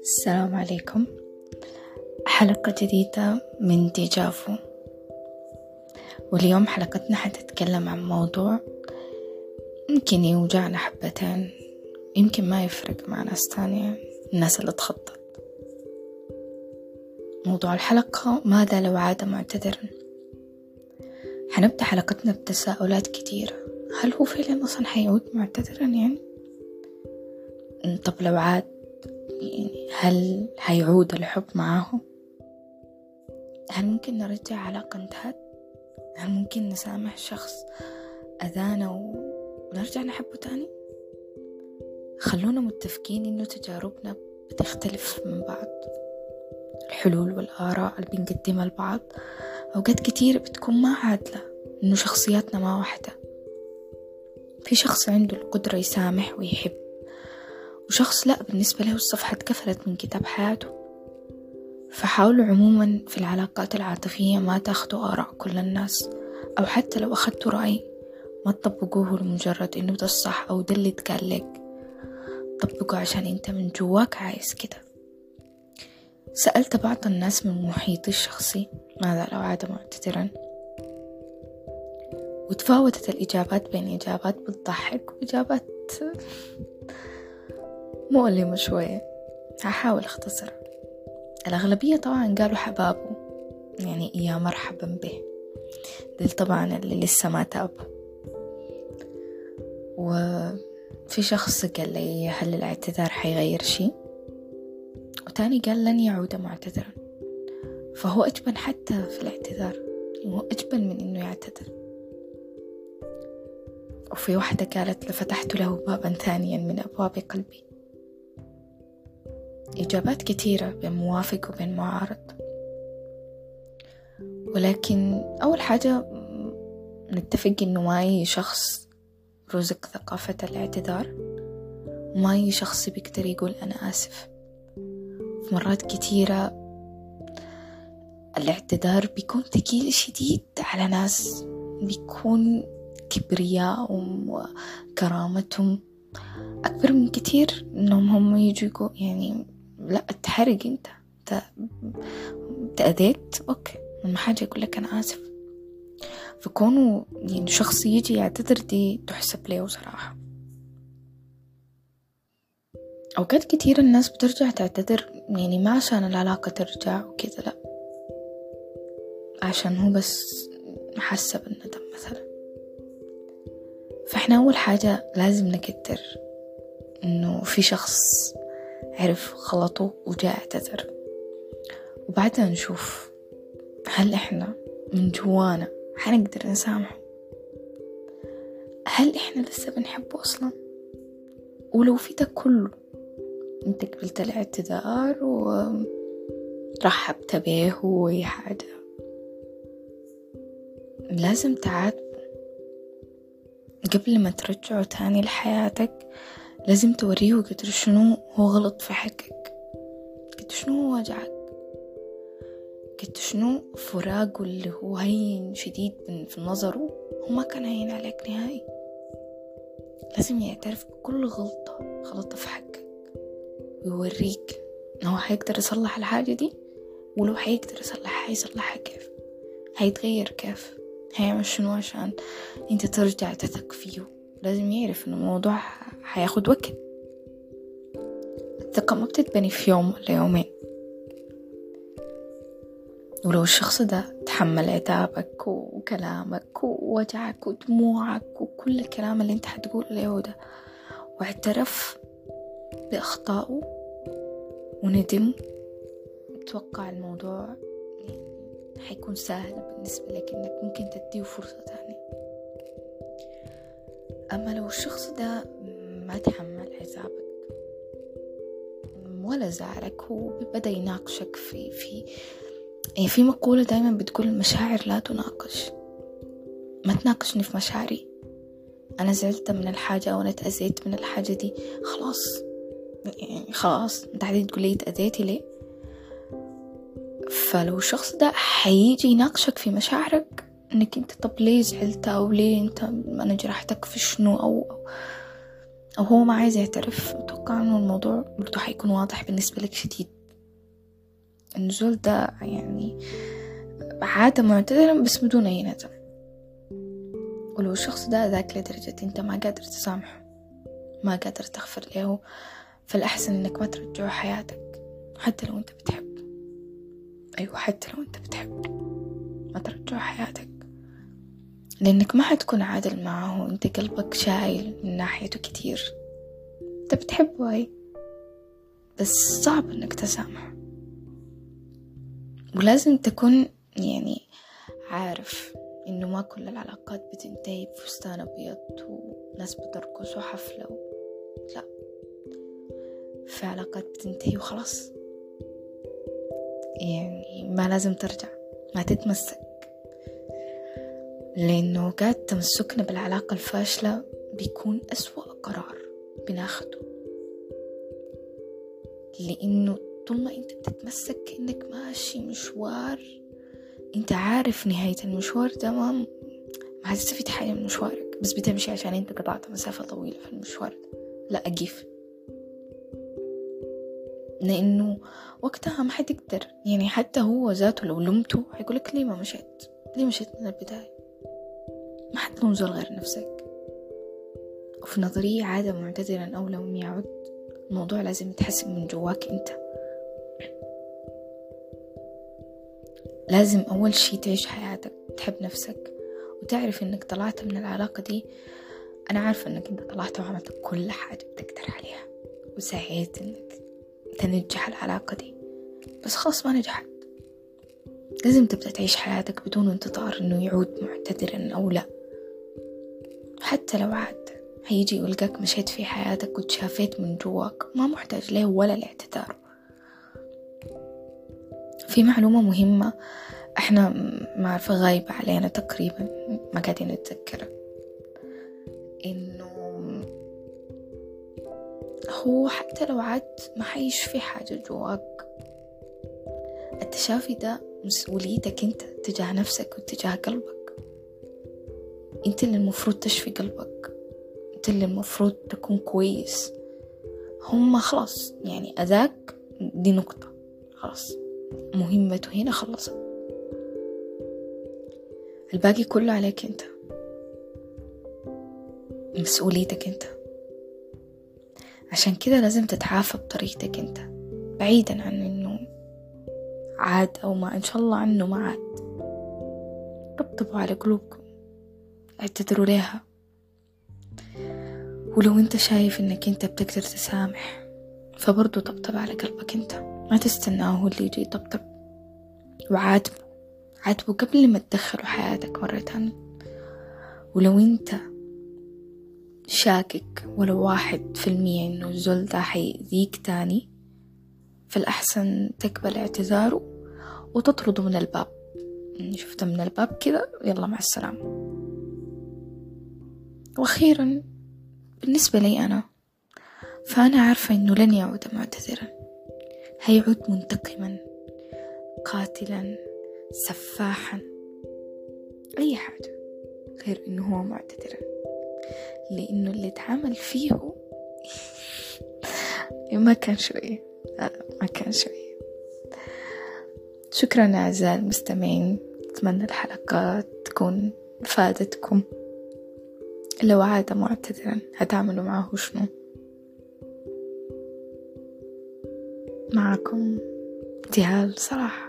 السلام عليكم. حلقة جديدة من ديجافو واليوم حلقتنا حتتكلم عن موضوع يمكن يوجعنا حبتين يمكن ما يفرق مع ناس تانية الناس اللي تخطط. موضوع الحلقة ماذا لو عاد معتذرا حنبدأ حلقتنا بتساؤلات كتيرة هل هو فعلا أصلا حيعود معتذرا يعني؟ طب لو عاد يعني هل حيعود الحب معاه هل ممكن نرجع علاقة انتهت؟ هل ممكن نسامح شخص أذانا ونرجع نحبه تاني؟ خلونا متفقين إنه تجاربنا بتختلف من بعض. الحلول والآراء اللي بنقدمها لبعض أوقات كتير بتكون ما عادلة. إنه شخصياتنا ما واحدة. في شخص عنده القدرة يسامح ويحب وشخص لا بالنسبة له الصفحة اتقفلت من كتاب حياته. فحاولوا عموما في العلاقات العاطفية ما تاخدوا آراء كل الناس أو حتى لو أخدتوا رأي ما تطبقوه لمجرد إنه ده الصح أو ده اللي اتقال لك. طبقه عشان أنت من جواك عايز كده. سألت بعض الناس من محيطي الشخصي ماذا لو عاد معتذرا؟ وتفاوتت الإجابات بين إجابات بتضحك وإجابات مؤلمة شوية. هحاول أختصر. الأغلبية طبعا قالوا حبابه يعني يا مرحبا به. دل طبعا اللي لسه ما تابوا وفي شخص قال لي هل الاعتذار حيغير شي وتاني قال لن يعود معتذرا. فهو أجبن حتى في الاعتذار. هو أجبن من إنه يعتذر. وفي واحدة قالت لفتحت له بابا ثانيا من أبواب قلبي. إجابات كثيرة بين موافق وبين معارض. ولكن أول حاجة نتفق إنه ما أي شخص رزق ثقافة الاعتذار. وما أي شخص بيقدر يقول أنا آسف. في مرات كتيرة الاعتذار بيكون ثقيل شديد على ناس بيكون كبريائهم وكرامتهم. أكبر من كتير إنهم هم يجوا يعني لا تحرق أنت. تأذيت أوكي لما حاجة يقول لك أنا آسف. فكونه يعني شخص يجي يعتذر دي تحسب له صراحة. أوقات كتير الناس بترجع تعتذر يعني ما عشان العلاقة ترجع وكذا لأ. عشان هو بس حاسة بالندم مثلا. فإحنا أول حاجة لازم نقدر إنه في شخص عرف غلطه وجاء اعتذر. وبعدها نشوف هل إحنا من جوانا حنقدر نسامحه؟ هل إحنا لسه بنحبه أصلا؟ ولو في ده كله أنت قبلت الاعتذار ورحبت به وأي حاجة. لازم تعاتبه قبل ما ترجعه تاني لحياتك لازم توريه قدر شنو هو غلط في حقك. قد شنو هو وجعك. قد شنو فراقه اللي هو هين شديد في نظره هو ما كان هين عليك نهائي. لازم يعترف بكل غلطة غلطة في حقك. ويوريك إن هو حيقدر يصلح الحاجة دي ولو حيقدر يصلحها حيصلحها كيف؟ هيتغير كيف؟ هيعمل شنو عشان أنت ترجع تثق فيه لازم يعرف ان الموضوع حياخد وقت. الثقة ما بتتبني في يوم ولا يومين. ولو الشخص ده تحمل عتابك وكلامك ووجعك ودموعك وكل الكلام اللي أنت حتقول له ده واعترف بأخطائه وندم أتوقع الموضوع حيكون سهل بالنسبة لك إنك ممكن تديه فرصة تانية. أما لو الشخص ده ما تحمل عذابك ولا زعلك هو بدأ يناقشك في في يعني في مقولة دايما بتقول المشاعر لا تناقش. ما تناقشني في مشاعري. أنا زعلت من الحاجة أو أنا تأذيت من الحاجة دي. خلاص. يعني خلاص. أنت قاعدين تقول لي ليه؟ فلو الشخص ده حيجي يناقشك في مشاعرك إنك أنت طب ليه زعلت؟ أو ليه أنت أنا جرحتك في شنو؟ أو أو, هو ما عايز يعترف. أتوقع إنه الموضوع برضو حيكون واضح بالنسبة لك شديد. النزول ده يعني عادة معتدلة بس بدون أي ندم. ولو الشخص ده ذاك لدرجة أنت ما قادر تسامحه ما قادر تغفر له فالأحسن إنك ما ترجعه حياتك حتى لو أنت بتحبه. أيوة حتى لو أنت بتحبه ما ترجعه حياتك. لأنك ما حتكون عادل معه أنت قلبك شايل من ناحيته كتير. أنت بتحبه أي بس صعب إنك تسامحه. ولازم تكون يعني عارف إنه ما كل العلاقات بتنتهي بفستان أبيض وناس بترقص وحفلة و... لا. في علاقات بتنتهي وخلاص. يعني ما لازم ترجع ما تتمسك. لأنه أوقات تمسكنا بالعلاقة الفاشلة بيكون أسوأ قرار بناخده. لأنه طول ما أنت بتتمسك كأنك ماشي مشوار أنت عارف نهاية المشوار ده ما ما هتستفيد حاجة من مشوارك بس بتمشي عشان أنت قطعت مسافة طويلة في المشوار ده. لا أقيف لأنه وقتها ما حتقدر يعني حتى هو ذاته لو لمته حيقولك ليه ما مشيت؟ ليه مشيت من البداية؟ ما حتلوم زول غير نفسك. وفي نظرية عادة معتدلا أو لم يعد الموضوع لازم يتحسن من جواك أنت. لازم أول شي تعيش حياتك تحب نفسك. وتعرف إنك طلعت من العلاقة دي. أنا عارفة إنك أنت طلعت وعملت كل حاجة بتقدر عليها. وسعيت إنك تنجح العلاقة دي. بس خلاص ما نجحت. لازم تبدأ تعيش حياتك بدون انتظار إنه يعود معتذرا أو لا. حتى لو عاد هيجي يلقاك مشيت في حياتك وتشافيت من جواك. ما محتاج له ولا الاعتذار. في معلومة مهمة إحنا ما عارفة غايبة علينا تقريبا. ما قاعدين نتذكرها. هو حتى لو عاد ما حيش في حاجة جواك. التشافي ده مسؤوليتك انت تجاه نفسك وتجاه قلبك. انت اللي المفروض تشفي قلبك. انت اللي المفروض تكون كويس. هم خلاص يعني أذاك دي نقطة. خلاص مهمته هنا خلصت. الباقي كله عليك انت. مسؤوليتك انت. عشان كده لازم تتعافى بطريقتك انت بعيدا عن إنه عاد أو ما إن شاء الله عنه ما عاد. طبطبوا على قلوبكم اعتذروا ليها ولو أنت شايف إنك أنت بتقدر تسامح فبرضو طبطب على قلبك أنت. ما تستناه هو اللي يجي يطبطب. وعاتبه عاتبه قبل ما تدخله حياتك مرة تانية. ولو أنت شاكك ولو واحد في المية إنه الزول ده حيأذيك تاني فالأحسن تقبل اعتذاره وتطرده من الباب. شفته من الباب كذا يلا مع السلامة. وأخيرا بالنسبة لي أنا فأنا عارفة إنه لن يعود معتذرا. هيعود منتقما قاتلا سفاحا أي حاجة غير إنه هو معتذرا. لأنه اللي اتعامل فيه ما كان شوية. ما كان شوية. شكرا أعزائي المستمعين. أتمنى الحلقة تكون فادتكم. لو عاد معتذرا هتعملوا معه شنو؟ معكم. ابتهال صراحة